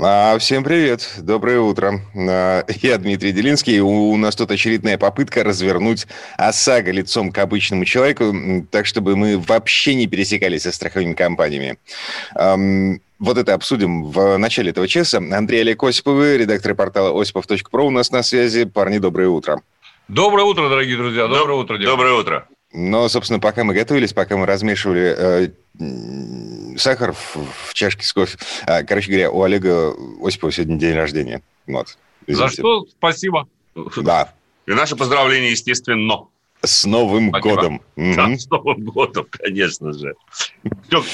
А, всем привет, доброе утро. А, я Дмитрий Делинский. У нас тут очередная попытка развернуть ОСАГО лицом к обычному человеку, так чтобы мы вообще не пересекались со страховыми компаниями. Вот это обсудим в начале этого часа. Андрей Олег Осиповы, редактор портала осипов.про у нас на связи. Парни, доброе утро. Доброе утро, дорогие друзья. Доброе Доб- утро. Доброе утро. Но, собственно, пока мы готовились, пока мы размешивали э, сахар в, в чашке с кофе, а, короче говоря, у Олега Осипова сегодня день рождения. Вот. За что спасибо. Да. И наше поздравление, естественно. С Новым Спасибо. годом. Да, с Новым годом, конечно же. Всё,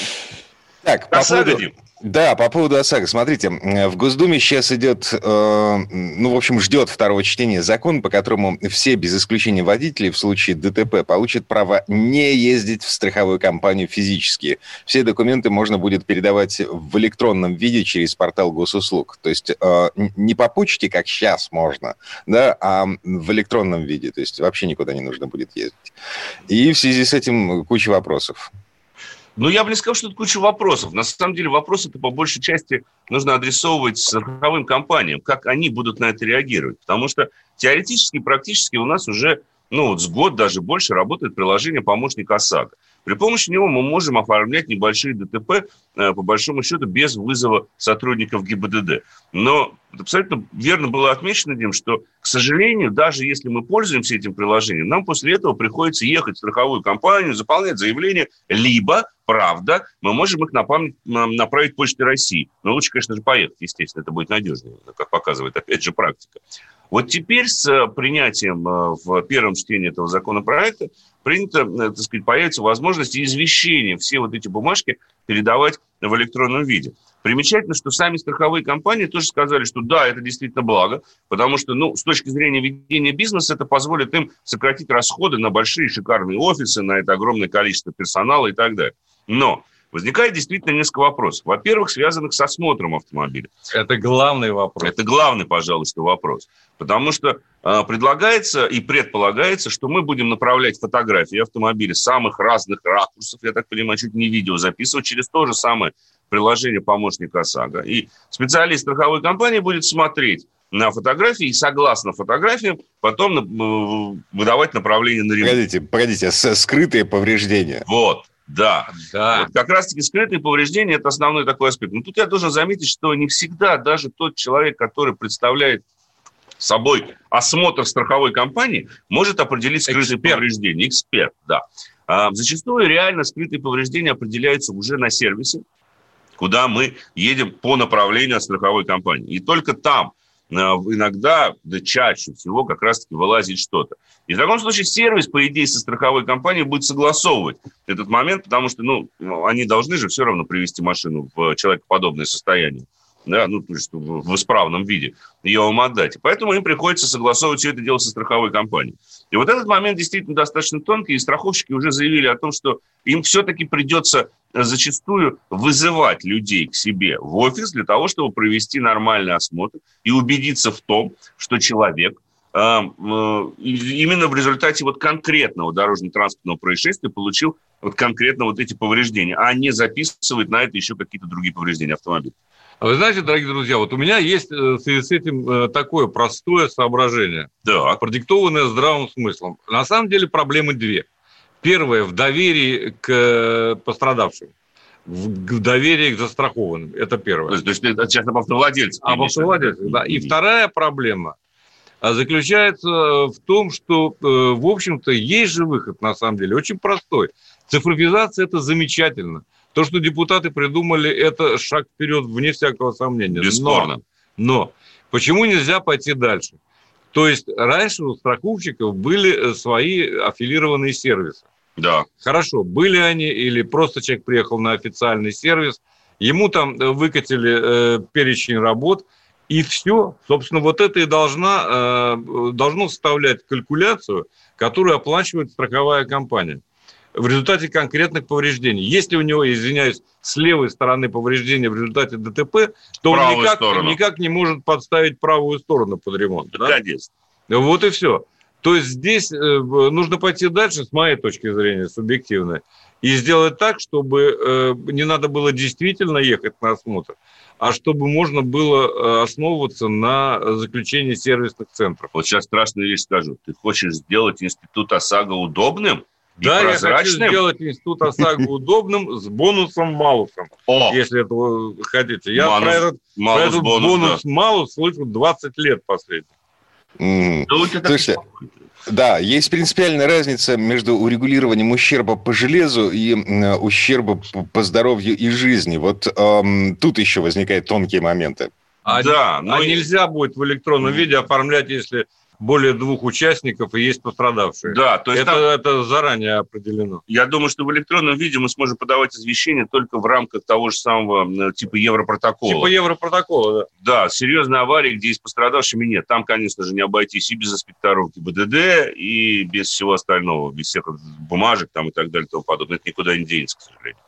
Так, по поводу... Да, по поводу ОСАГО. Смотрите, э, в Госдуме сейчас идет, э, ну, в общем, ждет второго чтения закон, по которому все, без исключения водителей, в случае ДТП, получат право не ездить в страховую компанию физически. Все документы можно будет передавать в электронном виде через портал госуслуг. То есть э, не по почте, как сейчас можно, да, а в электронном виде. То есть вообще никуда не нужно будет ездить. И в связи с этим куча вопросов. Ну, я бы не сказал, что тут куча вопросов. На самом деле вопросы-то по большей части нужно адресовывать страховым компаниям, как они будут на это реагировать. Потому что теоретически, практически у нас уже ну, вот с год даже больше работает приложение «Помощник ОСАГО». При помощи него мы можем оформлять небольшие ДТП, э, по большому счету, без вызова сотрудников ГИБДД. Но абсолютно верно было отмечено, Дим, что, к сожалению, даже если мы пользуемся этим приложением, нам после этого приходится ехать в страховую компанию, заполнять заявление, либо, правда, мы можем их напомнить- направить Почте России. Но лучше, конечно же, поехать, естественно, это будет надежнее, как показывает, опять же, практика. Вот теперь с э, принятием э, в первом чтении этого законопроекта принято, э, так сказать, появится возможность извещения все вот эти бумажки передавать в электронном виде. Примечательно, что сами страховые компании тоже сказали, что да, это действительно благо, потому что, ну, с точки зрения ведения бизнеса, это позволит им сократить расходы на большие шикарные офисы, на это огромное количество персонала и так далее. Но возникает действительно несколько вопросов. Во-первых, связанных с осмотром автомобиля. Это главный вопрос. Это главный, пожалуй, что вопрос. Потому что э, предлагается и предполагается, что мы будем направлять фотографии автомобиля самых разных ракурсов, я так понимаю, чуть не видео записывать через то же самое приложение помощник ОСАГО. И специалист страховой компании будет смотреть на фотографии и, согласно фотографиям, потом э, выдавать направление на ремонт. Погодите, погодите, с- скрытые повреждения. Вот, да. Да. Вот как раз-таки скрытые повреждения – это основной такой аспект. Но тут я должен заметить, что не всегда даже тот человек, который представляет собой осмотр страховой компании, может определить скрытые Эксперт. повреждения. Эксперт, да. А, зачастую реально скрытые повреждения определяются уже на сервисе, куда мы едем по направлению от страховой компании. И только там иногда, да чаще всего, как раз-таки вылазит что-то. И в таком случае сервис, по идее, со страховой компанией будет согласовывать этот момент, потому что, ну, они должны же все равно привести машину в человекоподобное состояние. Да, ну, то есть в исправном виде, ее вам отдать. Поэтому им приходится согласовывать все это дело со страховой компанией. И вот этот момент действительно достаточно тонкий, и страховщики уже заявили о том, что им все-таки придется зачастую вызывать людей к себе в офис для того, чтобы провести нормальный осмотр и убедиться в том, что человек э, э, именно в результате вот конкретного дорожно-транспортного происшествия получил вот конкретно вот эти повреждения, а не записывает на это еще какие-то другие повреждения автомобиля. А Вы знаете, дорогие друзья, вот у меня есть э, в связи с этим э, такое простое соображение, Так, продиктованное здравым смыслом. На самом деле проблемы две. Первое – в доверии к э, пострадавшим, в доверии к застрахованным. Это то первое. есть, то есть сейчас об автовладельцах. Об автовладельцах, да. И вторая проблема заключается в том, что, в общем-то, есть же выход, на самом деле, очень простой. Цифровизация – это замечательно. То, что депутаты придумали, это шаг вперед, вне всякого сомнения. Бесспорно. Но, но почему нельзя пойти дальше? То есть раньше у страховщиков были э, свои аффилированные сервисы. Да. Хорошо, были они или просто человек приехал на официальный сервис, ему там э, выкатили э, перечень работ, и все. Собственно, вот это и должна, э, должно составлять калькуляцию, которую оплачивает страховая компания. В результате конкретных повреждений. Если у него, извиняюсь, с левой стороны повреждения в результате ДТП, то он никак, никак не может подставить правую сторону под ремонт. Да? Конечно. Вот и все. То есть здесь э, нужно пойти дальше, с моей точки зрения, субъективной, и сделать так, чтобы э, не надо было действительно ехать на осмотр, а чтобы можно было э, основываться на заключении сервисных центров. Вот сейчас страшную вещь скажу. Ты хочешь сделать институт ОСАГО удобным? Да, я хочу сделать институт ОСАГО удобным с бонусом-малусом, если это хотите. Я про этот, бонус-малус слышу 20 лет последний. Mm. Слушайте, да, есть принципиальная разница между урегулированием ущерба по железу и э, ущерба по здоровью и жизни. Вот эм, тут еще возникают тонкие моменты. А, да, но а нельзя будет в электронном виде оформлять, если более двух участников и есть пострадавшие. Да, то есть это, там, это заранее определено. Я думаю, что в электронном виде мы сможем подавать извещения только в рамках того же самого типа Европротокола. Типа Европротокола, да. Да, серьезные аварии, где есть пострадавшими, нет. Там, конечно же, не обойтись и без инспекторов ГИБДД, и без всего остального, без всех бумажек там и так далее и тому подобное. Это никуда не денется, к сожалению.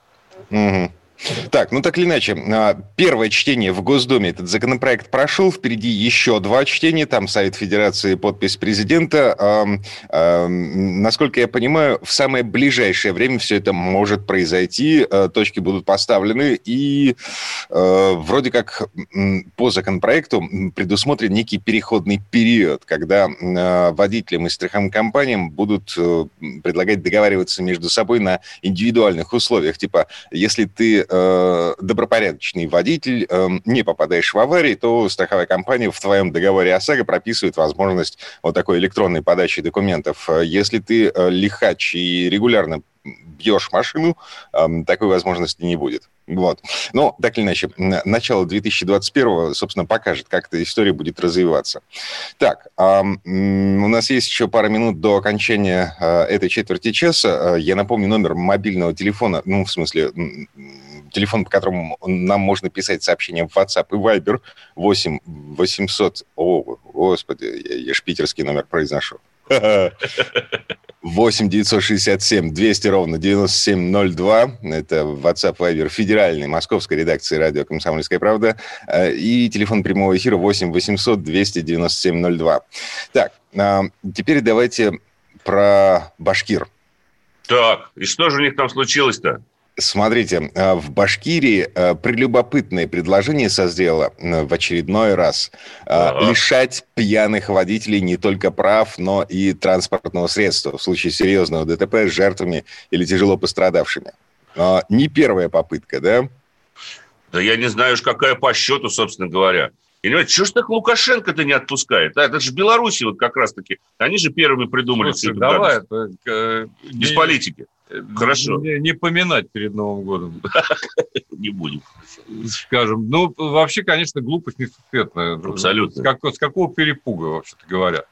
Угу. Так, ну так или иначе, а, первое чтение в Госдуме этот законопроект прошел, впереди еще два чтения, там Совет Федерации, подпись президента. Насколько я понимаю, в самое ближайшее время все это может произойти, а, точки будут поставлены, и а, вроде как по законопроекту предусмотрен некий переходный период, когда водителям и страховым компаниям будут э, предлагать договариваться между собой на индивидуальных условиях. Типа, если ты э, добропорядочный водитель, э, не попадаешь в аварии, то страховая компания в твоем договоре ОСАГО прописывает возможность вот такой электронной подачи документов. Если ты э, лихач и регулярно бьешь машину, такой возможности не будет. Вот. Но, так или иначе, начало 2021, собственно, покажет, как эта история будет развиваться. Так, у нас есть еще пара минут до окончания э, этой четверти часа. Э, я напомню номер мобильного телефона, ну, в смысле, телефон, по которому нам можно писать сообщения в WhatsApp и Viber 8 800... О, господи, я, я шпитерский номер произношу. 8 967 200 ровно 9702. Это WhatsApp Viber федеральной московской редакции радио «Комсомольская правда». Э, и телефон прямого эфира 8 800 297 02. Так, а, теперь давайте про Башкир. Так, и что же у них там случилось-то? Смотрите, э, в Башкирии э, прелюбопытное предложение созрело э, в очередной раз. Ага. Лишать пьяных водителей не только прав, но и транспортного средства в случае серьезного ДТП с жертвами или тяжело пострадавшими. Не первая попытка, да? Да я не знаю уж, какая по счету, собственно говоря. И понимаете, что ж так Лукашенко-то не отпускает? Да, это же Беларуси вот как раз-таки. Они же первыми придумали Слушай, всю эту давай, это, Без не, политики. Хорошо. Не, не поминать перед Новым годом. Не будем. Скажем. Ну, вообще, конечно, глупость несусветная. Абсолютно. С, как, с какого перепуга, вообще-то говоря?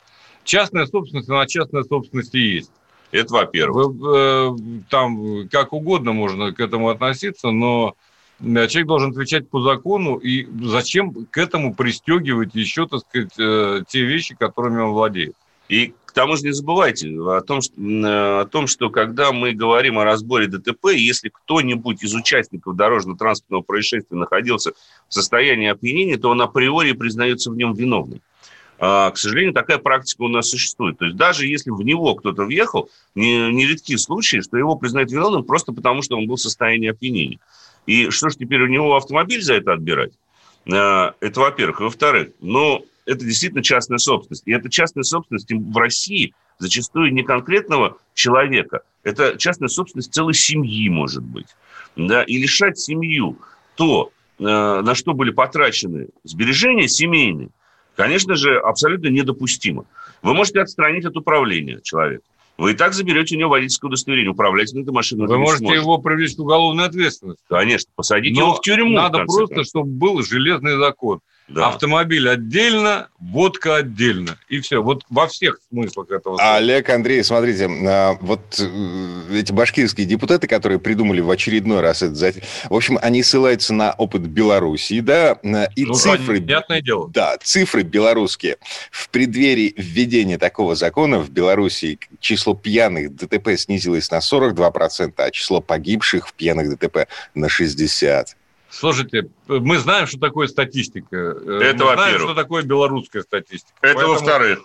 Частная собственность, она частная собственность и есть. Это во-первых. Э, там как угодно можно к этому относиться, но Э, человек должен отвечать по закону, и зачем к этому пристегивать еще, так сказать, э, те вещи, которыми он владеет. И тому же не забывайте о том, что, э, о том, что когда мы говорим о разборе ДТП, если кто-нибудь из участников дорожно-транспортного происшествия находился в состоянии опьянения, то он априори признается в нем виновным. А, к сожалению, такая практика у нас существует. То есть даже если в него кто-то въехал, не, не случаи, что его признают виновным просто потому, что он был в состоянии опьянения. И что ж теперь у него автомобиль за это отбирать? А, это во-первых. во-вторых, ну, это действительно частная собственность. И это частная собственность в России зачастую не конкретного человека. Это частная собственность целой семьи, может быть. Да? И лишать семью то, а, на что были потрачены сбережения семейные, конечно же, абсолютно недопустимо. Вы можете отстранить от управления человека. Вы и так заберете у него водительское удостоверение. Управлять на этой машиной Вы можете сможет. его привлечь к уголовной ответственности. Конечно, посадить Но его в тюрьму. Надо в просто, чтобы был железный закон. Да. Автомобиль отдельно, водка отдельно. И все. Вот во всех смыслах этого слова. Олег, Андрей, смотрите, а, вот э, эти башкирские депутаты, которые придумали в очередной раз это, в общем, они ссылаются на опыт Белоруссии, да, и ну, цифры... Понятное дело. Да, цифры белорусские. В преддверии введения такого закона в Белоруссии число пьяных ДТП снизилось на 42%, а число погибших в пьяных ДТП на 60%. Слушайте, мы знаем, что такое статистика. Это, мы знаем, что такое белорусская статистика. Это Поэтому... во-вторых.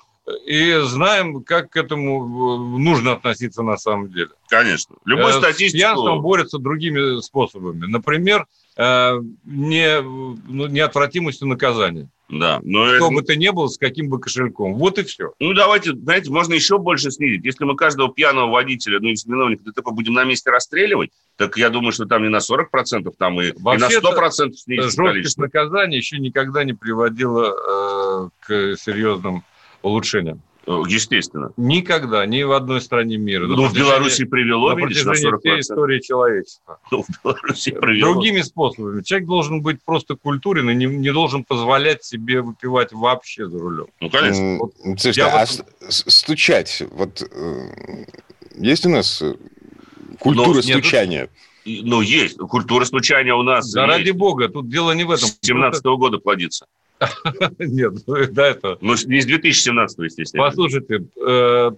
И знаем, как к этому нужно относиться на самом деле. Конечно. Любой статистику... С пьянством борются другими способами. Например, Э, не, ну, неотвратимостью наказания. Да, но Кто это... бы ты ни был, с каким бы кошельком. Вот и все. Ну, давайте, знаете, можно еще больше снизить. Если мы каждого пьяного водителя, ну, или виновника ДТП будем на месте расстреливать, так я думаю, что там не на 40%, там и, и на 100% снизить жесткость наказания еще никогда не приводила э, к серьезным улучшениям. Э, естественно. Никогда, ни в одной стране мира. Ну, в Беларуси привело, на видишь, на 40%. всей истории человечества. Ну, в Беларуси привело. Другими способами. Человек должен быть просто культурен и не, не должен позволять себе выпивать вообще за рулем. Ну, конечно. Вот, Слушайте, а вот... стучать, вот э, есть у нас э, культура Но, стучания? Нет, ну, есть. Культура стучания у нас Да есть. ради бога, тут дело не в этом. С 17 -го года плодится. Нет, ну, да, это... Ну, не с 2017 естественно. Послушайте, э,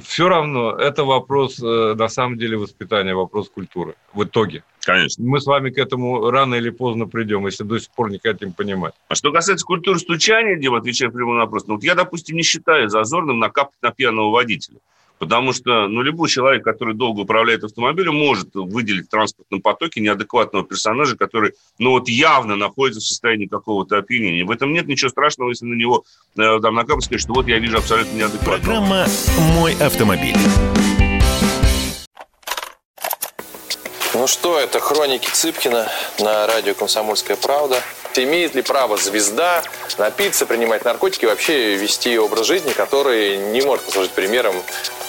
все равно это вопрос, э, на самом деле, воспитания, вопрос культуры в итоге. Конечно. Мы с вами к этому рано или поздно придем, если до сих пор не хотим понимать. А что касается культуры стучания, Дима, отвечая прямо на вопрос, ну, вот я, допустим, не считаю зазорным накапать на пьяного водителя. Потому что ну, любой человек, который долго управляет автомобилем, может выделить в транспортном потоке неадекватного персонажа, который ну, вот явно находится в состоянии какого-то опьянения. В этом нет ничего страшного, если на него э, там накапать сказать, что вот я вижу абсолютно неадекватного. Программа «Мой автомобиль». Ну что, это хроники Цыпкина на радио «Комсомольская правда». Имеет ли право звезда напиться, принимать наркотики и вообще вести образ жизни, который не может послужить примером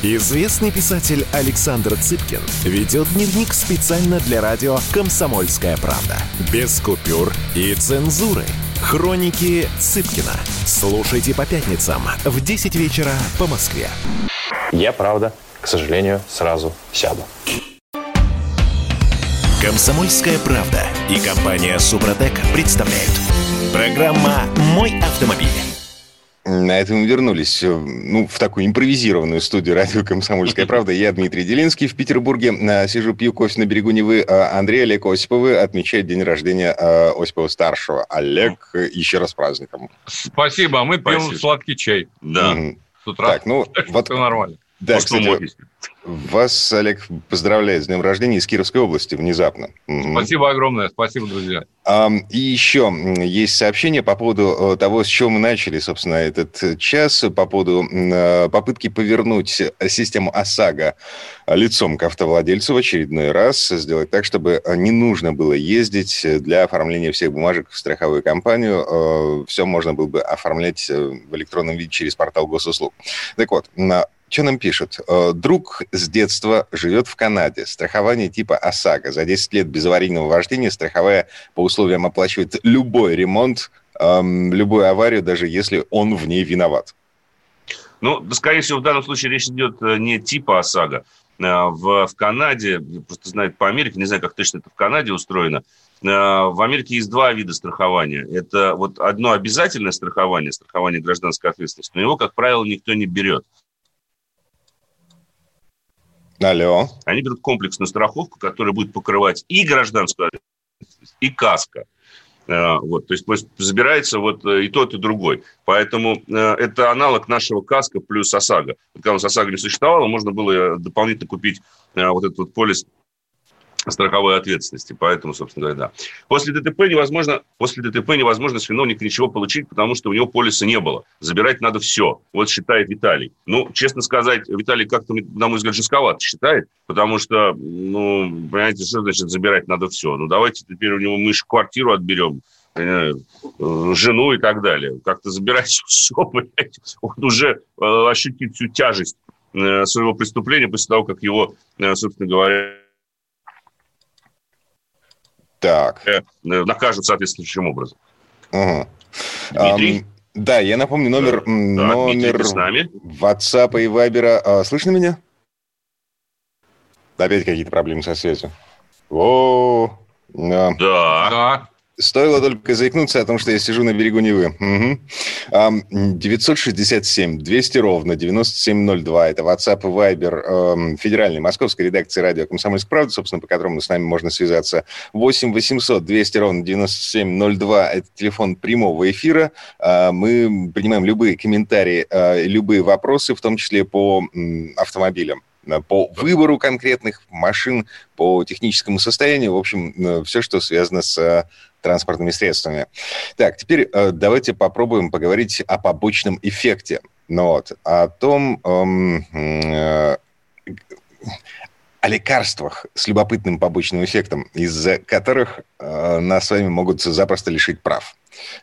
Известный писатель Александр Цыпкин ведет дневник специально для радио «Комсомольская правда». Без купюр и цензуры. Хроники Цыпкина. Слушайте по пятницам в 10 вечера по Москве. Я, правда, к сожалению, сразу сяду. Комсомольская правда и компания Супротек представляют. Программа «Мой автомобиль». На этом мы вернулись э, ну, в такую импровизированную студию радио «Комсомольская правда». Я Дмитрий Делинский в Петербурге. Э, сижу, пью кофе на берегу Невы. А Андрей Олег Осиповы отмечает день рождения э, Осипова-старшего. Олег, еще раз праздником. Спасибо. А мы пьем Спасибо. сладкий чай. Да. С утра. Так, ну, вот... Все нормально. Да, кстати, вас, Олег, поздравляет с днем рождения из Кировской области внезапно. Спасибо огромное, спасибо, друзья. И еще есть сообщение по поводу э, того, с чего мы начали, собственно, этот час, по поводу э, попытки повернуть систему ОСАГО лицом к автовладельцу в очередной раз, сделать так, чтобы не нужно было ездить для оформления всех бумажек в страховую компанию. Э, Все можно было бы оформлять в электронном виде через портал госуслуг. Так вот, что нам пишут? Э, друг с детства живет в Канаде. Страхование типа ОСАГО. За 10 лет без аварийного вождения страховая по условиям оплачивает любой ремонт, эм, любую аварию, даже если он в ней виноват. Ну, да, скорее всего, в данном случае речь идет э, не типа ОСАГО. Э, в, в Канаде, просто знаю по Америке, не знаю, как точно это в Канаде устроено, в Америке есть два вида страхования. Это вот одно обязательное страхование, страхование гражданской ответственности, но его, как правило, никто не берет. Алло. Они берут комплексную страховку, которая будет покрывать и гражданскую ответственность, и каско. Э, вот, то есть забирается вот э, и тот, и другой. Поэтому э, это аналог нашего каска плюс ОСАГО. Когда у нас ОСАГО не существовало, можно было дополнительно купить вот этот вот полис страховой ответственности. Поэтому, собственно говоря, да. После ДТП невозможно, после ДТП невозможно с виновника ничего получить, потому что у него полиса не было. Забирать надо все. Вот считает Виталий. Ну, честно сказать, Виталий как-то, на мой взгляд, жестковато считает, потому что, ну, понимаете, что значит забирать надо все? Ну, давайте теперь у него мы же квартиру отберем, э, жену и так далее. Как-то забирать все, понимаете, он уже э, ощутит всю тяжесть э, своего преступления после того, как его, собственно говоря, так. Э, накажут соответствующим образом. Угу. Дмитрий? Um, да, я напомню, номер, да, номер Дмитрий, с нами. WhatsApp и Viber. А, слышно меня? Опять какие-то проблемы со связью. О, да. Да. Стоило только заикнуться о том, что я сижу на берегу Невы. Угу. 967 200 ровно 9702. Это WhatsApp и Viber федеральной московской редакции радио «Комсомольск. правда», собственно, по которому с нами можно связаться. 8 800 200 ровно 9702. Это телефон прямого эфира. А, мы принимаем любые комментарии, а, любые вопросы, в том числе по автомобилям по выбору конкретных машин, по техническому состоянию, в общем, все, что связано с транспортными средствами. Так, теперь э, давайте попробуем поговорить о побочном эффекте. Ну, вот, о том, эм, э, о лекарствах с любопытным побочным эффектом, из-за которых э, нас с вами могут запросто лишить прав.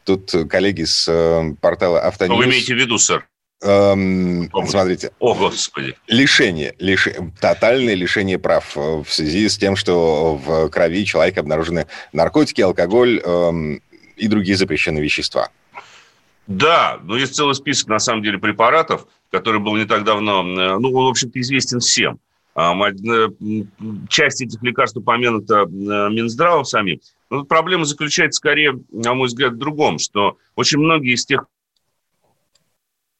Тут коллеги с э, портала Автоньюз... Вы имеете в виду, сэр? Эм, смотрите. О, Господи. Лишение, лиш... тотальное лишение прав э, в связи с тем, что в крови человека обнаружены наркотики, алкоголь эм, и другие запрещенные вещества. Да, но есть целый список, на самом деле, препаратов, который был не так давно, э, ну, он, в общем-то, известен всем. Э, часть этих лекарств упомянута Минздравом самим. Но проблема заключается скорее, на мой взгляд, в другом, что очень многие из тех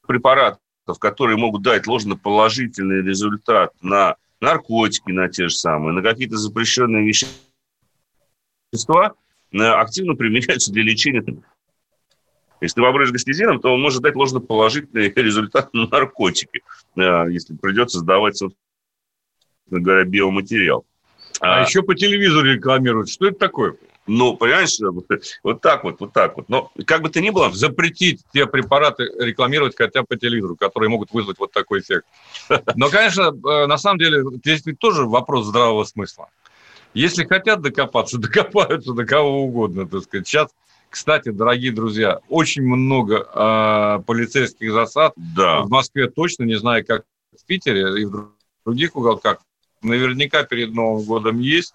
препаратов, которые могут дать ложноположительный результат на наркотики, на те же самые, на какие-то запрещенные вещества, э, активно применяются для лечения. Если ты воображаешь гастезином, то он может дать ложноположительный результат на наркотики, э, если придется сдавать, собственно говоря, биоматериал. А, а еще по телевизору рекламируют. Что это такое? Ну, понимаешь, вот так вот, вот так вот. Но как бы то ни было... Запретить те препараты рекламировать хотя бы по телевизору, которые могут вызвать вот такой эффект. Но, конечно, э, на самом деле, здесь ведь тоже вопрос здравого смысла. Если хотят докопаться, докопаются до кого угодно, так сказать. Сейчас, кстати, дорогие друзья, очень много э, полицейских засад. Да. В Москве точно, не знаю, как в Питере и в других уголках. Наверняка перед Новым годом есть.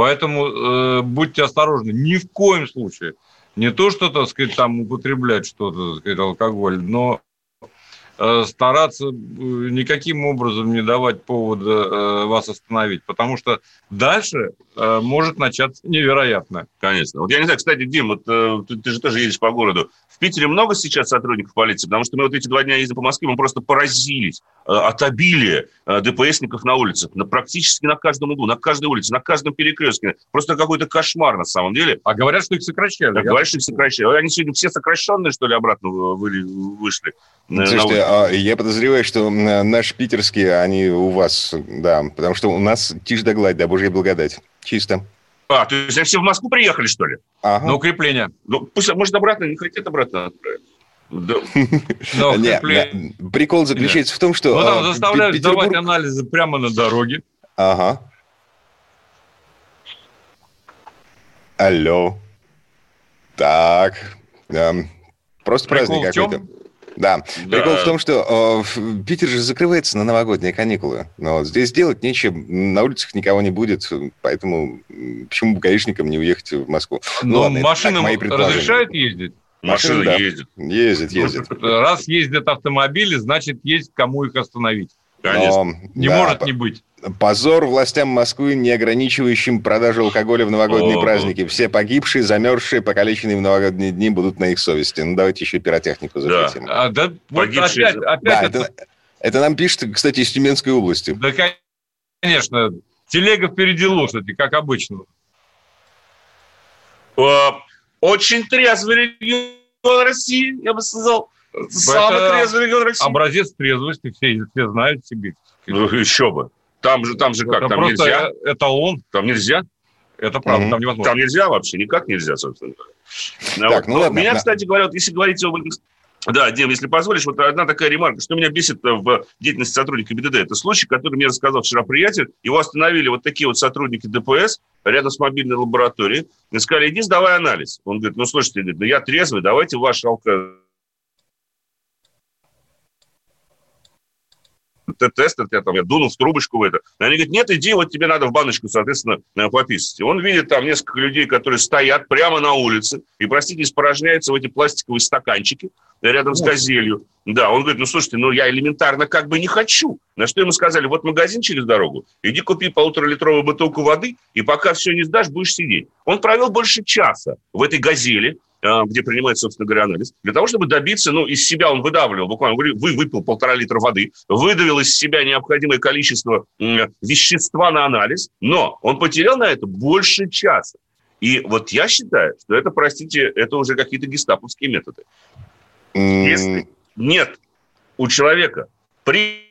Поэтому э, будьте осторожны. Ни в коем случае. Не то, что, так сказать, там употреблять что-то, так сказать, алкоголь, но стараться э, никаким образом не давать повода э, вас остановить, потому что дальше э, может начаться невероятно. Конечно. Вот я не знаю, кстати, Дим, вот э, ты, ты же тоже едешь по городу. Питере много сейчас сотрудников полиции? Потому что мы вот эти два дня ездим по Москве, мы просто поразились э, от обилия э, ДПСников на улицах. На, практически на каждом углу, на каждой улице, на каждом перекрестке. Просто какой-то кошмар на самом деле. А говорят, что их сокращали. Да, говорят, что их сокращали. Они сегодня все сокращенные, что ли, обратно вышли? Слушайте, я подозреваю, что наши питерские, они у вас, да, потому что у нас тишь да гладь, да, божья благодать. Чисто. А, то есть они все в Москву приехали, что ли? Ага. На укрепление. Ну, пусть, может, обратно, не хотят обратно отправить. Да. Прикол заключается в том, что... Ну, там а, заставляют сдавать анализы прямо на дороге. Ага. Алло. Так. Просто праздник какой-то. Да. да. Прикол в том, что э, Питер же закрывается на новогодние каникулы. Но здесь делать нечего, на улицах никого не будет, поэтому почему бы гаишникам не уехать в Москву? Ну, Но ну, машинам разрешают ездить? Машины да. ездят. Ездят, ездят. Раз ездят автомобили, значит, есть кому их остановить. Конечно. Но, не да, может не быть. Позор властям Москвы, не ограничивающим продажу алкоголя в новогодние О, праздники. Все погибшие, замерзшие, покалеченные в новогодние дни будут на их совести. Ну, давайте еще пиротехнику запретим. Да, а, да вот опять, опять да, это... Это, это нам пишет, кстати, из Тюменской области. Да, конечно. Телега впереди лошади, как обычно. Очень трезвый регион России, я бы сказал. Самый трезвый регион России. Образец трезвости, все, все знают себе. Ну, еще бы. Там же, там же как, это там просто нельзя? Это он. Там нельзя? Это правда, Мгм. там невозможно. Там нельзя вообще, никак нельзя, собственно. говоря. Так, ну Но ладно, Меня, да. кстати говоря, вот если говорить об... Да, Дим, если позволишь, вот одна такая ремарка, что меня бесит э, в деятельности сотрудника ГИБДД. Это случай, который мне рассказал вчера приятель. Его остановили вот такие вот сотрудники ДПС рядом с мобильной лабораторией. И сказали, иди сдавай анализ. Он говорит, ну, слушайте, говорит, ну, я трезвый, давайте ваш алко... тест, я, там, я дунул в трубочку в это. И они говорят, нет, иди, вот тебе надо в баночку, соответственно, э, пописать. И он видит там несколько людей, которые стоят прямо на улице и, простите, испорожняются в эти пластиковые стаканчики рядом с газелью. Да, он говорит, ну, слушайте, ну, я элементарно как бы не хочу. На что ему сказали, вот магазин через дорогу, иди купи полуторалитровую бутылку воды, и пока все не сдашь, будешь сидеть. Он провел больше часа в этой газели, где принимает, собственно говоря, анализ, для того, чтобы добиться, ну, из себя он выдавливал, буквально, вы, вы выпил полтора литра воды, выдавил из себя необходимое количество вещества на анализ, но он потерял на это больше часа. И вот я считаю, что это, простите, это уже какие-то гестаповские методы. М, Если нет у человека при-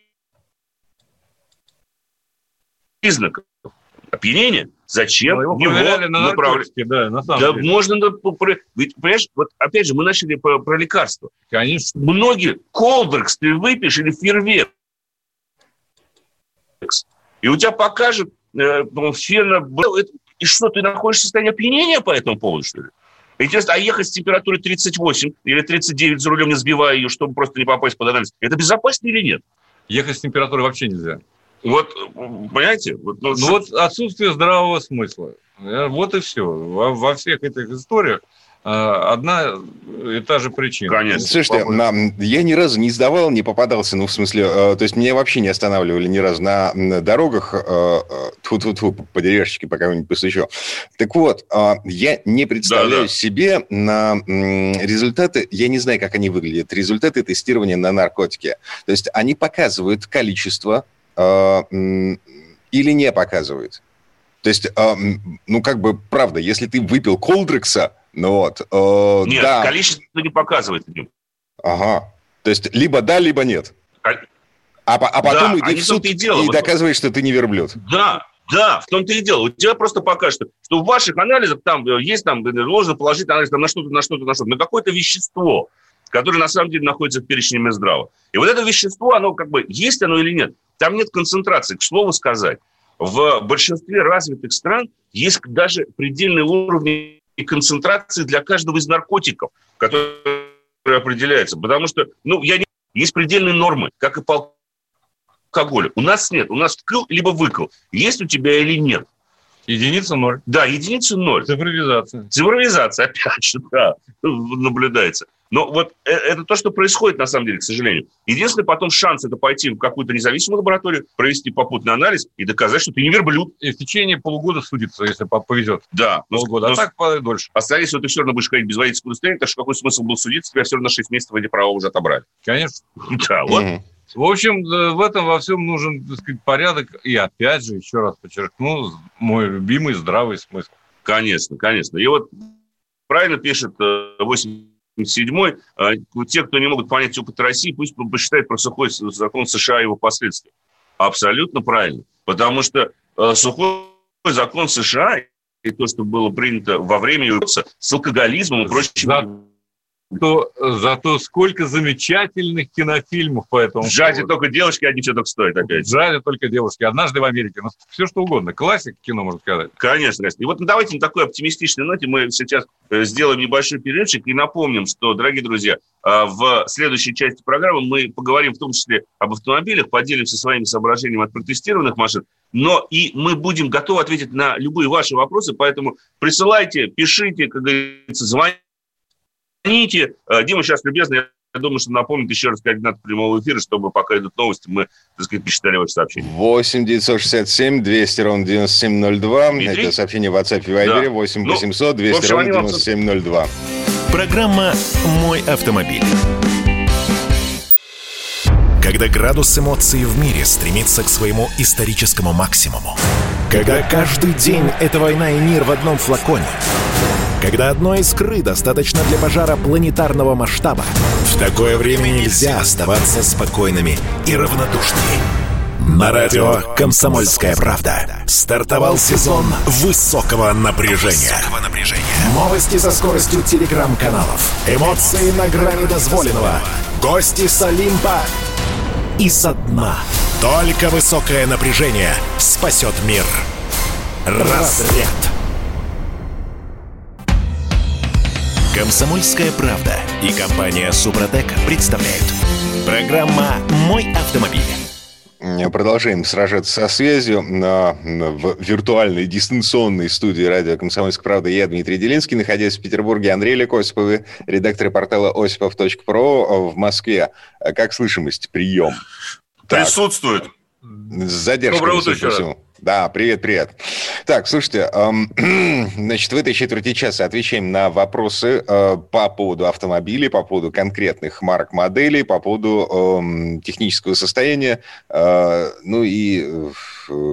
признаков опьянения, зачем Но его его проверяли на направлять? да, на самом Да деле. можно, ведь, понимаешь, вот опять же, мы начали про, про лекарства. Конечно. Многие, колдрекс ты выпьешь или фейерверк, и у тебя покажет э, ну, фена, и что, ты находишься в состоянии опьянения по этому поводу, что ли? Интересно, а ехать с температурой 38 или 39 за рулем, не сбивая ее, чтобы просто не попасть под анализ, это безопаснее или нет? Ехать с температурой вообще нельзя. Вот, э, понимаете? Вот, ну, Ну вот отсутствие здравого смысла. Э, Вот и все. Во, во всех этих историях э, одна и та же причина. Конечно. Слушайте, на- я ни разу не сдавал, не попадался, ну, в смысле, э, то есть меня вообще не останавливали ни разу на м, дорогах, тьфу тьфу тьфу по деревяшечке по кому-нибудь постучу. Так вот, э, я не представляю Да-да. себе на результаты, я не знаю, как они выглядят, результаты тестирования на наркотики. То есть они показывают количество э, или не показывают. То есть, м, ну, как бы, правда, если ты выпил колдрекса, ну вот, э, Нет, да, количество не показывает. Ага. То есть либо да, либо нет. А, а потом Да, иди в суд и дело. и Вот- доказывай, что ты не верблюд. Да, да, в том-то и дело. У тебя просто покажет, что в ваших анализах там э, есть там ложно положить анализ там, на что-то, на что-то, на что-то, на какое-то вещество, которое на самом деле находится в перечне Минздрава. И вот это вещество, оно как бы есть оно или нет. Там нет концентрации. К слову сказать, в большинстве развитых стран есть даже предельные уровни концентрации для каждого из наркотиков, которые определяются. Потому что, ну, я не... Есть предельные нормы, как и по алкоголю. У нас нет. У нас вкл либо выкл. Есть у тебя или нет. Единица ноль. Да, единица ноль. Цифровизация. Цифровизация, опять же, да, наблюдается. Но вот э- это то, что происходит на самом деле, к сожалению. Единственный потом шанс это пойти в какую-то независимую лабораторию, провести попутный анализ и доказать, что ты не верблюд. И в течение полугода судится, если по- повезет. Да. Но, Полгода. но А так по- дольше. а скорее всего, ты все равно будешь ходить без водительского удостоверения, так что какой смысл был судиться, тебя все равно 6 месяцев эти права уже отобрали. Конечно. Да, вот. Мгм. В общем, э, в этом во всем нужен так сказать, порядок. И опять же, еще раз подчеркну, мой любимый здравый смысл. Конечно, конечно. И вот правильно пишет э, 87-й, э, те, кто не могут понять опыт России, пусть посчитает про сухой закон США и его последствия. Абсолютно правильно. Потому что э, сухой закон США и то, что было принято во время его с алкоголизмом и прочими То, зато сколько замечательных кинофильмов по этому В джазе поводу. только девушки, одни все только стоят В опять. джазе только девушки. Однажды в Америке. Ну, все что угодно. Классик кино, можно сказать. Конечно, конечно. И вот давайте на такой оптимистичной ноте мы сейчас э, сделаем небольшой перерывчик и напомним, что, дорогие друзья, а, в следующей части программы мы поговорим в том числе об автомобилях, поделимся своими соображениями от протестированных машин, но и мы будем готовы ответить на любые ваши вопросы, поэтому присылайте, пишите, как говорится, звоните. Э, Дима сейчас любезно, я думаю, что напомнит еще раз координаты прямого эфира, чтобы пока идут новости, мы, так сказать, почитали ваши сообщения. 8 967 200 ровно 9702. Дмитрий? Это сообщение в WhatsApp и Viber. Да. 8 Ну, 800 в 200 общем, ровно они вам- 9702. Программа «Мой автомобиль». Когда градус эмоций в мире стремится к своему историческому максимуму. Когда каждый день — это война и мир в одном флаконе. Когда одной искры достаточно для пожара планетарного масштаба. В такое время нельзя оставаться спокойными и равнодушными. На радио «Комсомольская правда». Стартовал сезон высокого напряжения. Новости со скоростью телеграм-каналов. Эмоции на грани дозволенного. Гости с Олимпа и со дна. Только высокое напряжение спасет мир. Разряд. Комсомольская правда и компания Супротек представляют. Программа «Мой автомобиль». Продолжаем сражаться со связью на, в виртуальной дистанционной студии радио «Комсомольская правда». Я Дмитрий Делинский, находясь в Петербурге. Андрей Лекосипов, редактор портала осипов.про в Москве. Как слышимость? Прием. Присутствует. С задержкой. Доброе утро. Да, привет, привет. Так, слушайте, эм, значит, в этой четверти часа отвечаем на вопросы э, по поводу автомобилей, по поводу конкретных марок моделей, по поводу э, технического состояния. Э, ну и э,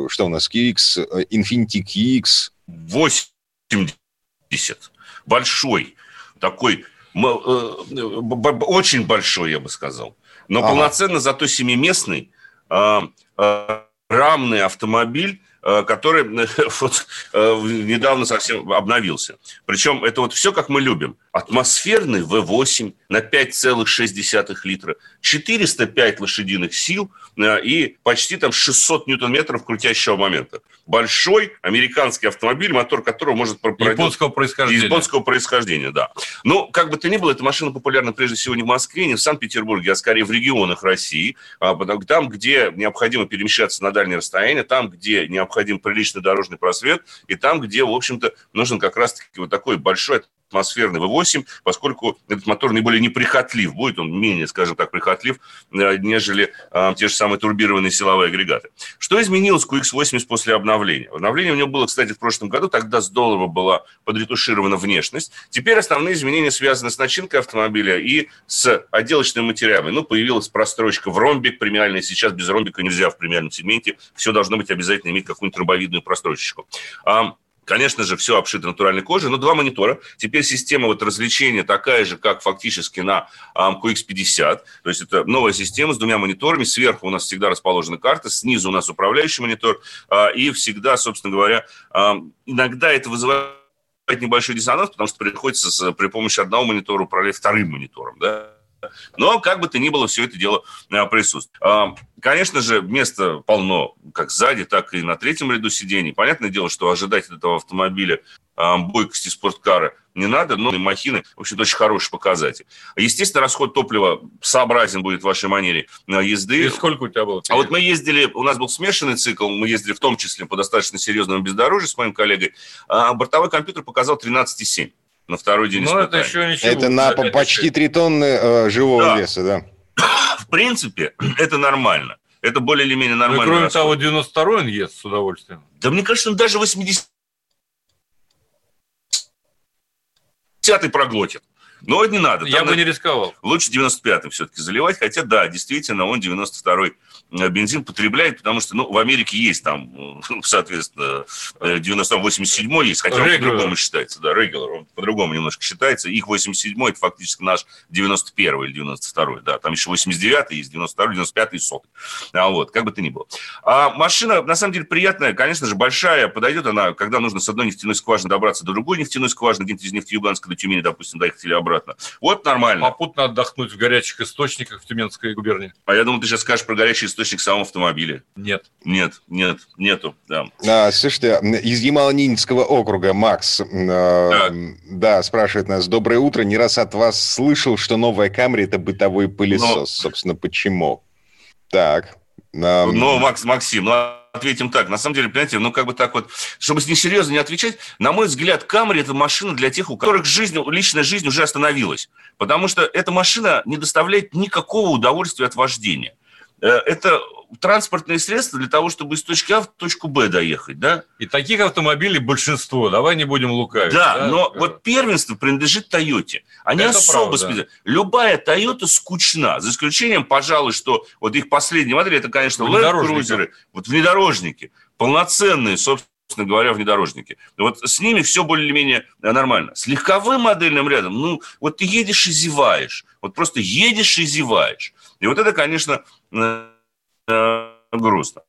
что у нас? QX, Infiniti QX. 80. Большой. Такой, э, очень большой, я бы сказал. Но ага. полноценно зато семиместный. Э, э, рамный автомобиль, э, который вот, э, недавно совсем обновился. Причем это вот все, как мы любим. Атмосферный V8 на 5,6 литра, 405 лошадиных сил э, и почти там 600 ньютон-метров крутящего момента. Большой американский автомобиль, мотор которого может... Японского происхождения. Японского происхождения, да. Но, как бы то ни было, эта машина популярна прежде всего не в Москве, не в Санкт-Петербурге, а скорее в регионах России. А, там, где необходимо перемещаться на дальние расстояния, там, где необходим приличный дорожный просвет, и там, где, в общем-то, нужен как раз-таки вот такой большой атмосферный V8, поскольку этот мотор наиболее неприхотлив будет, он менее, скажем так, прихотлив, э, нежели э, те же самые турбированные силовые агрегаты. Что изменилось в QX80 после обновления? Обновление у него было, кстати, в прошлом году, тогда здорово была подретуширована внешность. Теперь основные изменения связаны с начинкой автомобиля и с отделочными материалами. Ну, появилась прострочка в ромбик премиальный, сейчас без ромбика нельзя в премиальном сегменте, все должно быть обязательно иметь какую-нибудь ромбовидную прострочечку. Конечно же, все обшито натуральной кожей, но два монитора. Теперь система вот развлечения такая же, как фактически на um, QX50. То есть это новая система с двумя мониторами. Сверху у нас всегда расположены карты, снизу у нас управляющий монитор. Uh, и всегда, собственно говоря, иногда это вызывает небольшой диссонанс, потому что приходится с, при помощи одного монитора управлять вторым монитором. Да? Но, как бы то ни было, все это дело а, присутствует. А, конечно же, места полно как сзади, так и на третьем ряду сидений. Понятное дело, что ожидать от этого автомобиля а, бойкости спорткара не надо, но и махины, в общем-то, очень хороший показатель. Естественно, расход топлива сообразен будет в вашей манере езды. И сколько у тебя было? А вот мы ездили, у нас был смешанный цикл, мы ездили в том числе по достаточно серьезному бездорожью с моим коллегой, а бортовой компьютер показал 13,7 на второй день Но это еще ничего. Это на это почти 3 тонны э, живого да. веса, да. В принципе, это нормально. Это более или менее нормально. Ну, кроме расход. того, 92-й он ест с удовольствием. Да мне кажется, он даже 80 й проглотит. Но не надо. Я Там бы не рисковал. Лучше 95-й все-таки заливать. Хотя, да, действительно, он 92-й э, бензин потребляет, потому что, ну, в Америке есть там, э, соответственно, 90-87 э, есть, хотя regular. он по-другому считается. Да, regular, он по-другому немножко считается. Их 87-й, это фактически наш 91-й или 92-й, да. Там еще 89-й есть, 92-й, 95-й и 100 А вот, как бы то ни было. А машина, на самом деле, приятная, конечно же, большая. Подойдет она, когда нужно с одной нефтяной скважины добраться до другой нефтяной скважины, где-нибудь из нефтеюганска до Тюмени, допустим, доехать или обратно. Вот нормально. Попутно отдохнуть в горячих источниках в Тюменской губернии. А я думал, ты сейчас скажешь про горячий источник в самом автомобиле. Нет. Нет, нет, нету, да. А, слушайте, из Ямало-Ненецкого округа Макс э, да, спрашивает нас. Доброе утро. Не раз от вас слышал, что новая Камри – это бытовой пылесос. Но... Собственно, почему? Так. Ну, Макс, Максим, ну, ответим так. На самом деле, понимаете, ну, как бы так вот, чтобы с несерьезно не отвечать, на мой взгляд, Камри – это машина для тех, у которых жизнь, личная жизнь уже остановилась. Потому что эта машина не доставляет никакого удовольствия от вождения. Э, это транспортные средства для того, чтобы из точки А в точку Б доехать, да? И таких автомобилей большинство, давай не будем лукавить. Да, да? но да. вот первенство принадлежит Тойоте. Они Это особо правда. Любая Тойота скучна, за исключением, пожалуй, что вот их последняя модель, это, конечно, Land Cruiser, вот внедорожники, полноценные, собственно, собственно говоря, внедорожники. Вот с ними все более-менее нормально. С легковым модельным рядом, ну, вот ты едешь и зеваешь. Вот просто едешь и зеваешь. И вот это, конечно, э, грустно.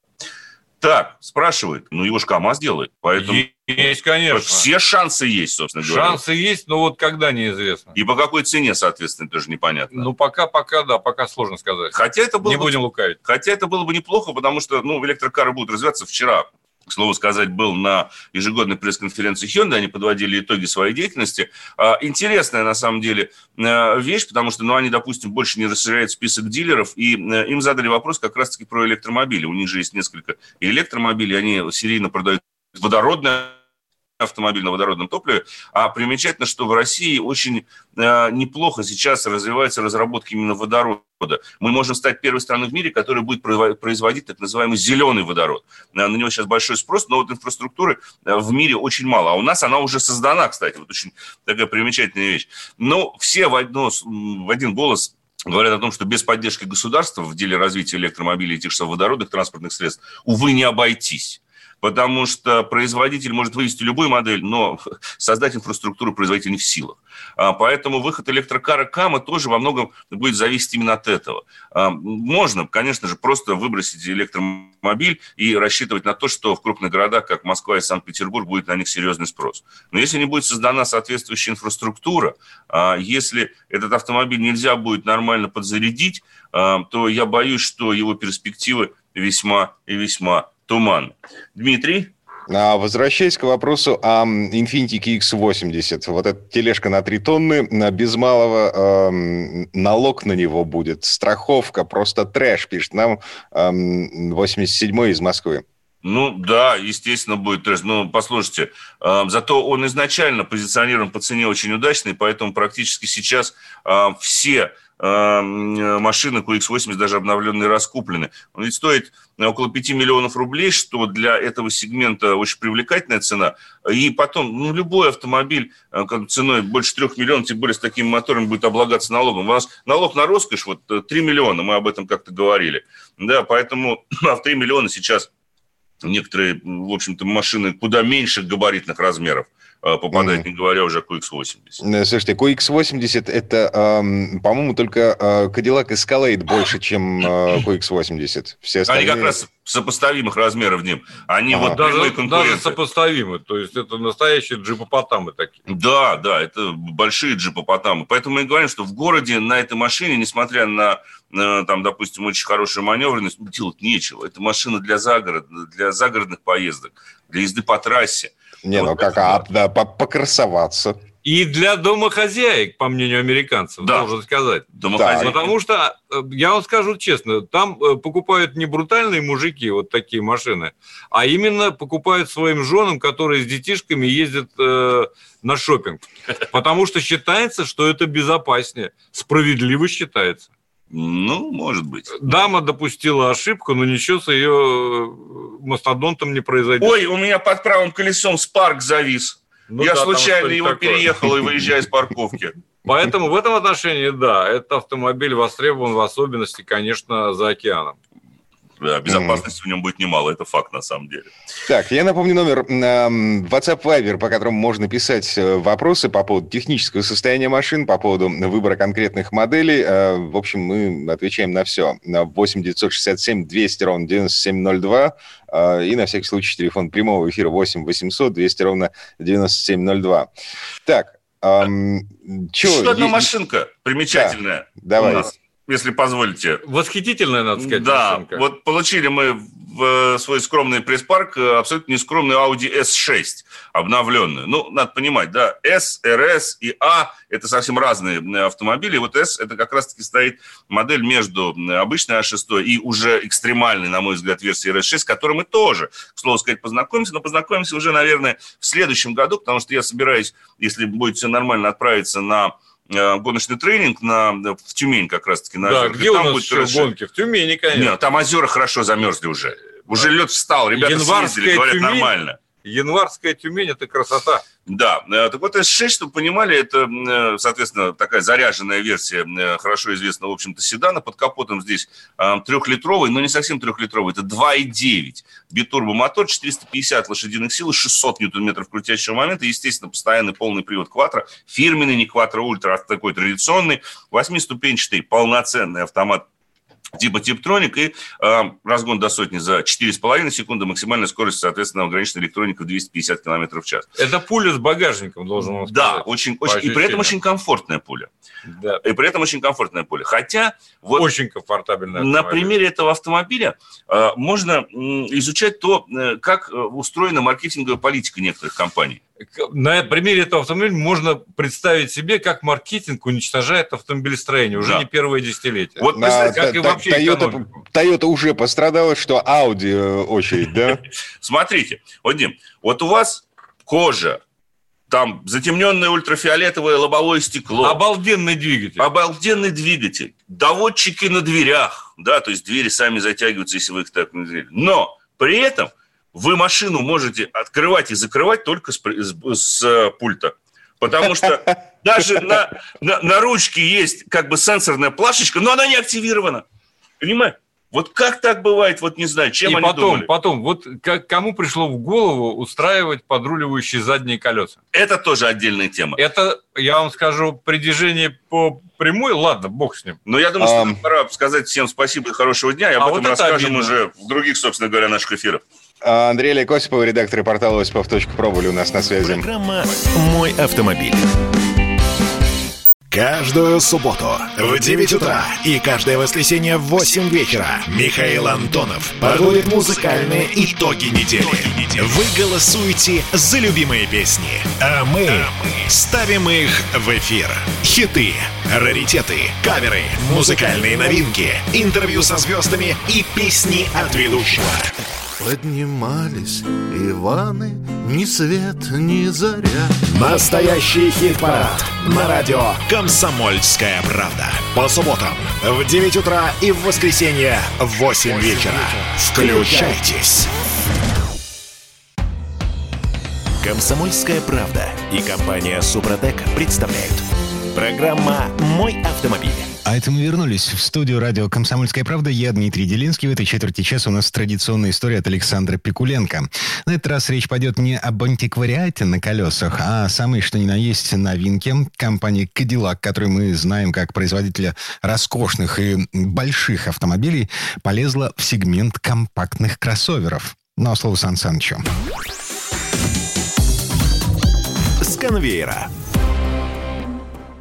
Так, спрашивает. Ну, его же КАМАЗ делает. Поэтому есть, конечно. Все шансы есть, собственно говоря. Шансы есть, но вот когда неизвестно. И по какой цене, соответственно, тоже непонятно. Ну, пока, пока, да, пока сложно сказать. Хотя это было Не бы, будем лукавить. Хотя это было бы неплохо, потому что, ну, электрокары будут развиваться вчера к слову сказать, был на ежегодной пресс-конференции Hyundai, они подводили итоги своей деятельности. А, интересная, на самом деле, э, вещь, потому что, ну, они, допустим, больше не расширяют список дилеров, и э, им задали вопрос как раз-таки про электромобили. У них же есть несколько электромобилей, они серийно продают водородное автомобиль на водородном топливе. А примечательно, что в России очень э, неплохо сейчас развиваются разработки именно водорода. Мы можем стать первой страной в мире, которая будет производить так называемый зеленый водород. Э, на него сейчас большой спрос, но вот инфраструктуры э, в мире очень мало. А у нас она уже создана, кстати. Вот очень такая примечательная вещь. Но все в, одно, в один голос говорят о том, что без поддержки государства в деле развития электромобилей и тех же водородных транспортных средств, увы, не обойтись потому что производитель может вывести любую модель, но создать инфраструктуру производитель не в силах. А, поэтому выход электрокара КАМа тоже во многом будет зависеть именно от этого. А, можно, конечно же, просто выбросить электромобиль и рассчитывать на то, что в крупных городах, как Москва и Санкт-Петербург, будет на них серьезный спрос. Но если не будет создана соответствующая инфраструктура, а, если этот автомобиль нельзя будет нормально подзарядить, то я боюсь, что его перспективы весьма и весьма туман. Дмитрий? А, возвращаясь к вопросу о Infiniti QX80, вот эта тележка на 3 тонны, без малого э, налог на него будет, страховка, просто трэш, пишет нам э, 87-й из Москвы. Ну да, естественно, будет трэш. Но послушайте, э, зато он изначально позиционирован по цене очень удачный, поэтому практически сейчас э, все э, машины QX80 даже обновленные раскуплены. Он ведь стоит около 5 миллионов рублей, что для этого сегмента очень привлекательная цена. И потом, ну, любой автомобиль э, ценой больше 3 миллионов, тем более с такими моторами будет облагаться налогом. У нас налог на роскошь, вот 3 э, миллиона, мы об этом как-то говорили. Да, поэтому а в 3 миллиона сейчас некоторые, в общем-то, машины куда меньше габаритных размеров. Э, попадает, mm-hmm. не говоря уже о QX80. Слушайте, QX80 это, эм, по-моему, только э, Cadillac Escalade больше, чем э, QX80. Все остальные... Они как раз сопоставимых размеров ним. Они ага. вот даже, даже сопоставимы. То есть это настоящие джипопотамы такие. Да, да, это большие джипопотамы. Поэтому мы говорим, что в городе на этой машине, несмотря на там, допустим, очень хорошую маневренность, делать нечего. Это машина для загород, для загородных поездок, для езды по трассе. Не, вот ну как, а, да, покрасоваться. И для домохозяек, по мнению американцев, да. должен сказать. Домохозяйки. Потому что, э, я вам скажу честно, там э, покупают не брутальные мужики вот такие машины, а именно покупают своим женам, которые с детишками ездят э, на шопинг. Потому что считается, что это безопаснее. Справедливо считается. Ну, может быть. Дама допустила ошибку, но ничего с ее э, мастодонтом не произойдет. Ой, у меня под правым колесом спарк завис. Ну, Я да, случайно его такое. переехал и выезжаю из парковки. Поэтому в этом отношении, да, этот автомобиль востребован в особенности, конечно, за океаном безопасности mm. в нем будет немало, это факт на самом деле. Так, я напомню номер WhatsApp Viber, по которому можно писать э, вопросы по поводу технического состояния машин, по поводу выбора конкретных моделей. Э, в общем, мы отвечаем на все. 8 967 200 ровно 9702 э, и на всякий случай телефон прямого эфира 8 800 200 ровно 9702. Так, эм, чё, Еще одна машинка примечательная. Да, давай если позволите. Восхитительная, надо сказать, Да, машинка. вот получили мы в э, свой скромный пресс-парк э, абсолютно нескромный Audi S6 обновленную. Ну, надо понимать, да, S, RS и A – это совсем разные э, автомобили. Вот S – это как раз-таки стоит модель между обычной A6 и уже экстремальной, на мой взгляд, версией RS6, с которой мы тоже, к слову сказать, познакомимся, но познакомимся уже, наверное, в следующем году, потому что я собираюсь, если будет все нормально, отправиться на гоночный тренинг на, в Тюмень как раз-таки. На да, озера. где там у нас будет еще хорошо... гонки? В Тюмени, конечно. Нет, там озера хорошо замерзли уже. Уже лед встал, ребята Январская съездили, говорят, Тюмень, нормально. Январская Тюмень – это красота. Да, э, так вот S6, чтобы понимали, это, э, соответственно, такая заряженная версия хорошо известного, в общем-то, седана. Под капотом здесь трехлитровый, но не совсем трехлитровый, это 2,9. Битурбомотор, 450 лошадиных сил, 600 ньютон-метров крутящего момента, естественно, постоянный полный привод квадро, фирменный, не квадро ультра, а такой традиционный, восьмиступенчатый полноценный автомат типа Типтроник и э, разгон до сотни за 4,5 секунды, максимальная скорость, соответственно, ограничена электроника в 250 км в час. Это пуля с багажником, должен вам сказать. Да, очень, очень, и при этом очень комфортная пуля. Да. И при этом очень комфортная пуля. Хотя... Вот очень комфортабельная. На примере этого автомобиля э, можно э, изучать то, э, как э, устроена маркетинговая политика некоторых компаний на примере этого автомобиля можно представить себе, как маркетинг уничтожает автомобилестроение уже да. не первое десятилетие. Вот, на, как та, и вообще Toyota, Toyota уже пострадала, что Audi э, очередь, да? Смотрите, Вадим, вот у вас кожа, там затемненное ультрафиолетовое лобовое стекло. Обалденный двигатель. Обалденный двигатель. Доводчики на дверях, да, то есть двери сами затягиваются, если вы их так не Но при этом вы машину можете открывать и закрывать только с, с, с э, пульта. Потому что даже на, на, на ручке есть как бы сенсорная плашечка, но она не активирована. Понимаете? Вот как так бывает, вот не знаю, чем и они потом, думали. потом, вот как, кому пришло в голову устраивать подруливающие задние колеса? Это тоже отдельная тема. Это, я вам скажу, при движении по прямой, ладно, бог с ним. Но я думаю, что пора сказать всем спасибо и хорошего дня, и об а этом вот расскажем уже в других, собственно говоря, наших эфирах. А, Андрей Олег Осипов, редактор портала осипов.про были у нас на связи. Программа «Мой автомобиль». Каждую субботу в 9 утра и каждое воскресенье в 8 вечера Михаил Антонов подводит музыкальные итоги недели. Вы голосуете за любимые песни, а мы ставим их в эфир. Хиты, раритеты, каверы, музыкальные новинки, интервью со звездами и песни от ведущего. Поднимались Иваны, ни свет, ни заря. Настоящий хит-парад на радио «Комсомольская правда». По субботам в 9 утра и в воскресенье в 8 вечера. Включайтесь. «Комсомольская правда» и компания «Супротек» представляют. Программа «Мой автомобиль». А это мы вернулись в студию радио «Комсомольская правда». Я Дмитрий Делинский. В этой четверти часа у нас традиционная история от Александра Пикуленко. На этот раз речь пойдет не об антиквариате на колесах, а самой, что ни на есть, новинке. Компания Cadillac, которую мы знаем как производителя роскошных и больших автомобилей, полезла в сегмент компактных кроссоверов. Ну а слово Сан Санычу. С конвейера.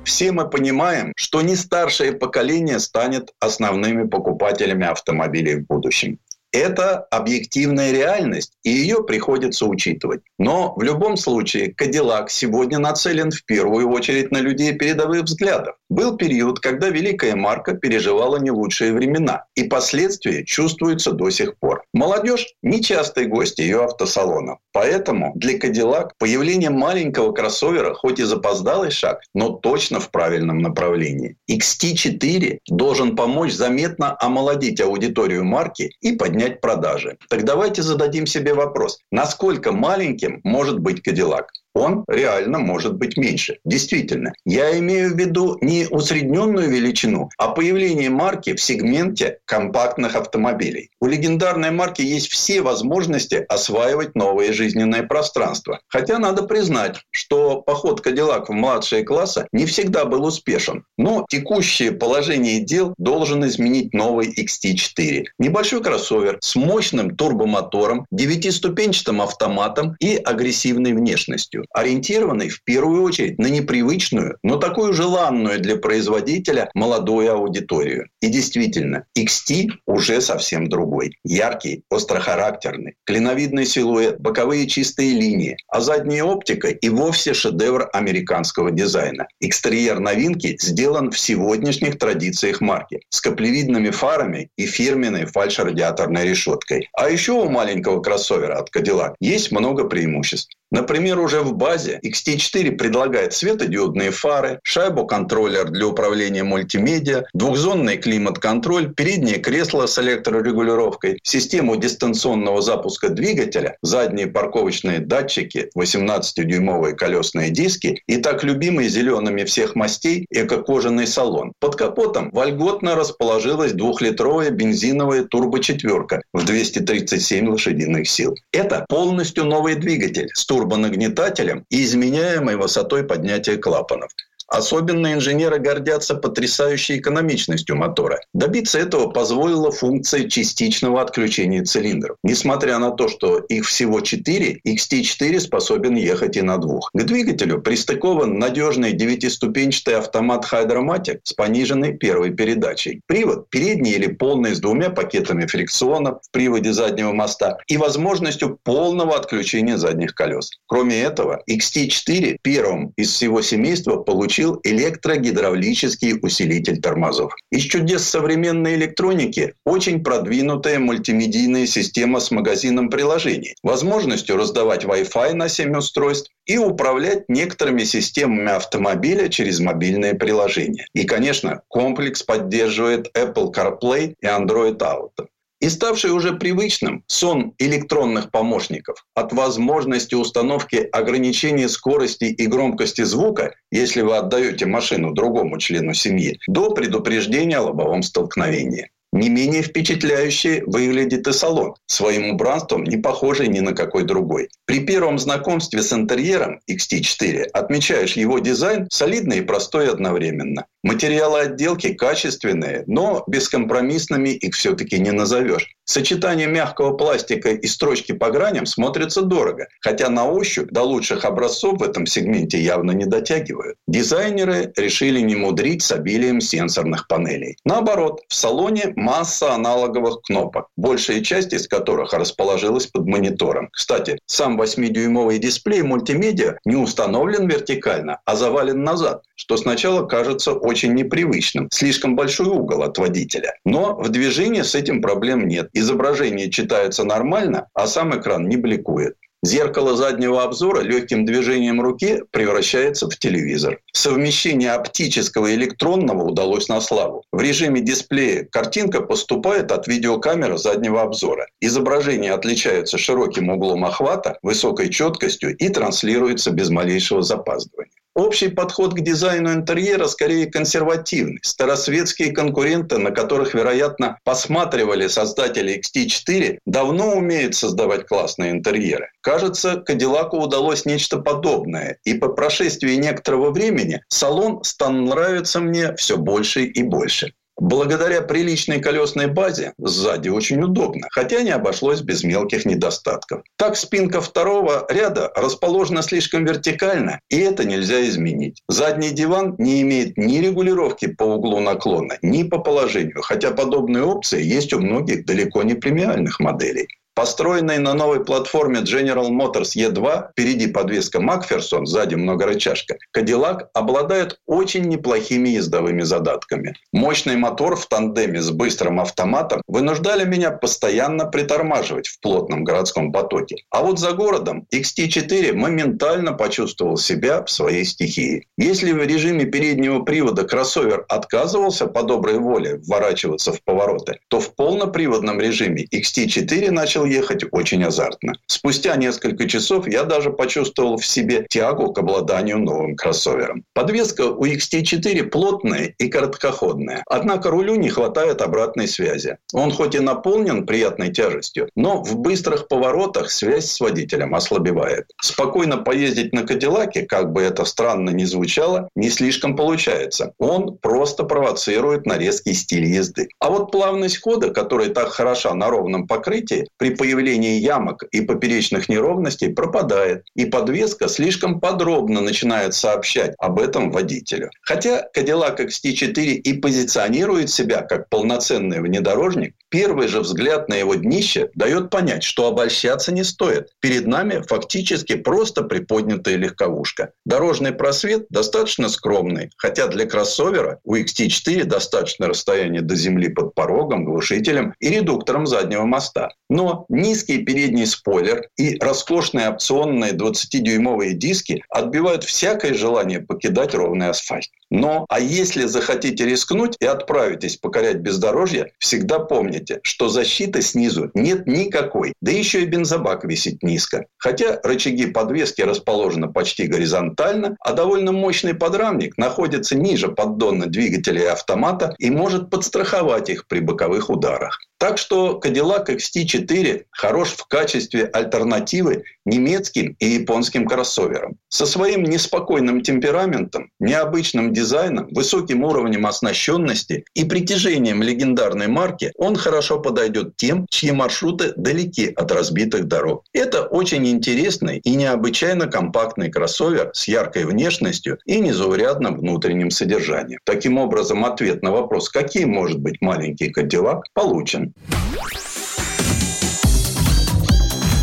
Все мы понимаем, что не старшее поколение станет основными покупателями автомобилей в будущем. Это объективная реальность, и ее приходится учитывать. Но в любом случае Кадиллак сегодня нацелен в первую очередь на людей передовых взглядов. Был период, когда великая марка переживала не лучшие времена, и последствия чувствуются до сих пор. Молодежь – нечастый гость ее автосалонов. Поэтому для Кадиллак появление маленького кроссовера хоть и запоздалый шаг, но точно в правильном направлении. XT4 должен помочь заметно омолодить аудиторию марки и поднять продажи. Так давайте зададим себе вопрос, насколько маленьким может быть Кадиллак? Он реально может быть меньше. Действительно. Я имею в виду не усредненную величину, а появление марки в сегменте компактных автомобилей. У легендарной марки есть все возможности осваивать новые жизненные пространства. Хотя надо признать, что поход Кадиллак в младшие классы не всегда был успешен. Но текущее положение дел должен изменить новый XT4. Небольшой кроссовер с мощным турбомотором, девятиступенчатым автоматом и агрессивной внешностью ориентированный в первую очередь на непривычную, но такую желанную для производителя молодую аудиторию. И действительно, XT уже совсем другой. Яркий, острохарактерный, клиновидный силуэт, боковые чистые линии, а задняя оптика и вовсе шедевр американского дизайна. Экстерьер новинки сделан в сегодняшних традициях марки с каплевидными фарами и фирменной фальшрадиаторной решеткой. А еще у маленького кроссовера от Cadillac есть много преимуществ. Например, уже в базе XT4 предлагает светодиодные фары, шайбу-контроллер для управления мультимедиа, двухзонный климат-контроль, переднее кресло с электрорегулировкой, систему дистанционного запуска двигателя, задние парковочные датчики, 18-дюймовые колесные диски и так любимый зелеными всех мастей эко-кожаный салон. Под капотом вольготно расположилась двухлитровая бензиновая турбочетверка в 237 лошадиных сил. Это полностью новый двигатель с турбонагнетателем и изменяемой высотой поднятия клапанов. Особенно инженеры гордятся потрясающей экономичностью мотора. Добиться этого позволила функция частичного отключения цилиндров. Несмотря на то, что их всего 4, XT4 способен ехать и на двух. К двигателю пристыкован надежный девятиступенчатый автомат Hydromatic с пониженной первой передачей. Привод передний или полный с двумя пакетами фрикционов в приводе заднего моста и возможностью полного отключения задних колес. Кроме этого, XT4 первым из всего семейства получил электрогидравлический усилитель тормозов. Из чудес современной электроники очень продвинутая мультимедийная система с магазином приложений, возможностью раздавать Wi-Fi на 7 устройств и управлять некоторыми системами автомобиля через мобильные приложения. И, конечно, комплекс поддерживает Apple CarPlay и Android Auto. И ставший уже привычным сон электронных помощников от возможности установки ограничения скорости и громкости звука, если вы отдаете машину другому члену семьи, до предупреждения о лобовом столкновении. Не менее впечатляюще выглядит и салон, своим убранством не похожий ни на какой другой. При первом знакомстве с интерьером XT4 отмечаешь его дизайн солидный и простой одновременно. Материалы отделки качественные, но бескомпромиссными их все-таки не назовешь. Сочетание мягкого пластика и строчки по граням смотрится дорого, хотя на ощупь до лучших образцов в этом сегменте явно не дотягивают. Дизайнеры решили не мудрить с обилием сенсорных панелей. Наоборот, в салоне масса аналоговых кнопок, большая часть из которых расположилась под монитором. Кстати, сам 8-дюймовый дисплей мультимедиа не установлен вертикально, а завален назад, что сначала кажется очень непривычным. Слишком большой угол от водителя. Но в движении с этим проблем нет. Изображение читается нормально, а сам экран не бликует. Зеркало заднего обзора легким движением руки превращается в телевизор. Совмещение оптического и электронного удалось на славу. В режиме дисплея картинка поступает от видеокамеры заднего обзора. Изображение отличается широким углом охвата, высокой четкостью и транслируется без малейшего запаздывания. Общий подход к дизайну интерьера скорее консервативный. Старосветские конкуренты, на которых, вероятно, посматривали создатели XT4, давно умеют создавать классные интерьеры. Кажется, Кадиллаку удалось нечто подобное. И по прошествии некоторого времени салон стал нравиться мне все больше и больше. Благодаря приличной колесной базе сзади очень удобно, хотя не обошлось без мелких недостатков. Так спинка второго ряда расположена слишком вертикально, и это нельзя изменить. Задний диван не имеет ни регулировки по углу наклона, ни по положению, хотя подобные опции есть у многих далеко не премиальных моделей. Построенный на новой платформе General Motors E2, впереди подвеска Макферсон, сзади многорычажка, Cadillac обладает очень неплохими ездовыми задатками. Мощный мотор в тандеме с быстрым автоматом вынуждали меня постоянно притормаживать в плотном городском потоке. А вот за городом XT4 моментально почувствовал себя в своей стихии. Если в режиме переднего привода кроссовер отказывался по доброй воле вворачиваться в повороты, то в полноприводном режиме XT4 ехать очень азартно. Спустя несколько часов я даже почувствовал в себе тягу к обладанию новым кроссовером. Подвеска у XT4 плотная и короткоходная, однако рулю не хватает обратной связи. Он хоть и наполнен приятной тяжестью, но в быстрых поворотах связь с водителем ослабевает. Спокойно поездить на Кадиллаке, как бы это странно ни звучало, не слишком получается. Он просто провоцирует на резкий стиль езды. А вот плавность хода, которая так хороша на ровном покрытии, при появлении ямок и поперечных неровностей пропадает, и подвеска слишком подробно начинает сообщать об этом водителю. Хотя Cadillac XT4 и позиционирует себя как полноценный внедорожник, первый же взгляд на его днище дает понять, что обольщаться не стоит. Перед нами фактически просто приподнятая легковушка. Дорожный просвет достаточно скромный, хотя для кроссовера у XT4 достаточно расстояние до земли под порогом, глушителем и редуктором заднего моста. Но низкий передний спойлер и роскошные опционные 20-дюймовые диски отбивают всякое желание покидать ровный асфальт. Но, а если захотите рискнуть и отправитесь покорять бездорожье, всегда помните, что защиты снизу нет никакой. Да еще и бензобак висит низко. Хотя рычаги подвески расположены почти горизонтально, а довольно мощный подрамник находится ниже поддона двигателя и автомата и может подстраховать их при боковых ударах. Так что Cadillac XT4 хорош в качестве альтернативы немецким и японским кроссоверам. Со своим неспокойным темпераментом, необычным дизайном, высоким уровнем оснащенности и притяжением легендарной марки он хорошо подойдет тем, чьи маршруты далеки от разбитых дорог. Это очень интересный и необычайно компактный кроссовер с яркой внешностью и незаурядным внутренним содержанием. Таким образом, ответ на вопрос, каким может быть маленький Кадиллак, получен.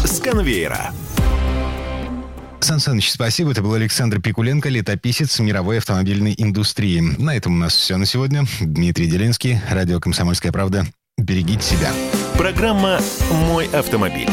С конвейера. Сан Саныч, спасибо. Это был Александр Пикуленко, летописец мировой автомобильной индустрии. На этом у нас все на сегодня. Дмитрий Делинский, радио «Комсомольская правда». Берегите себя. Программа «Мой автомобиль».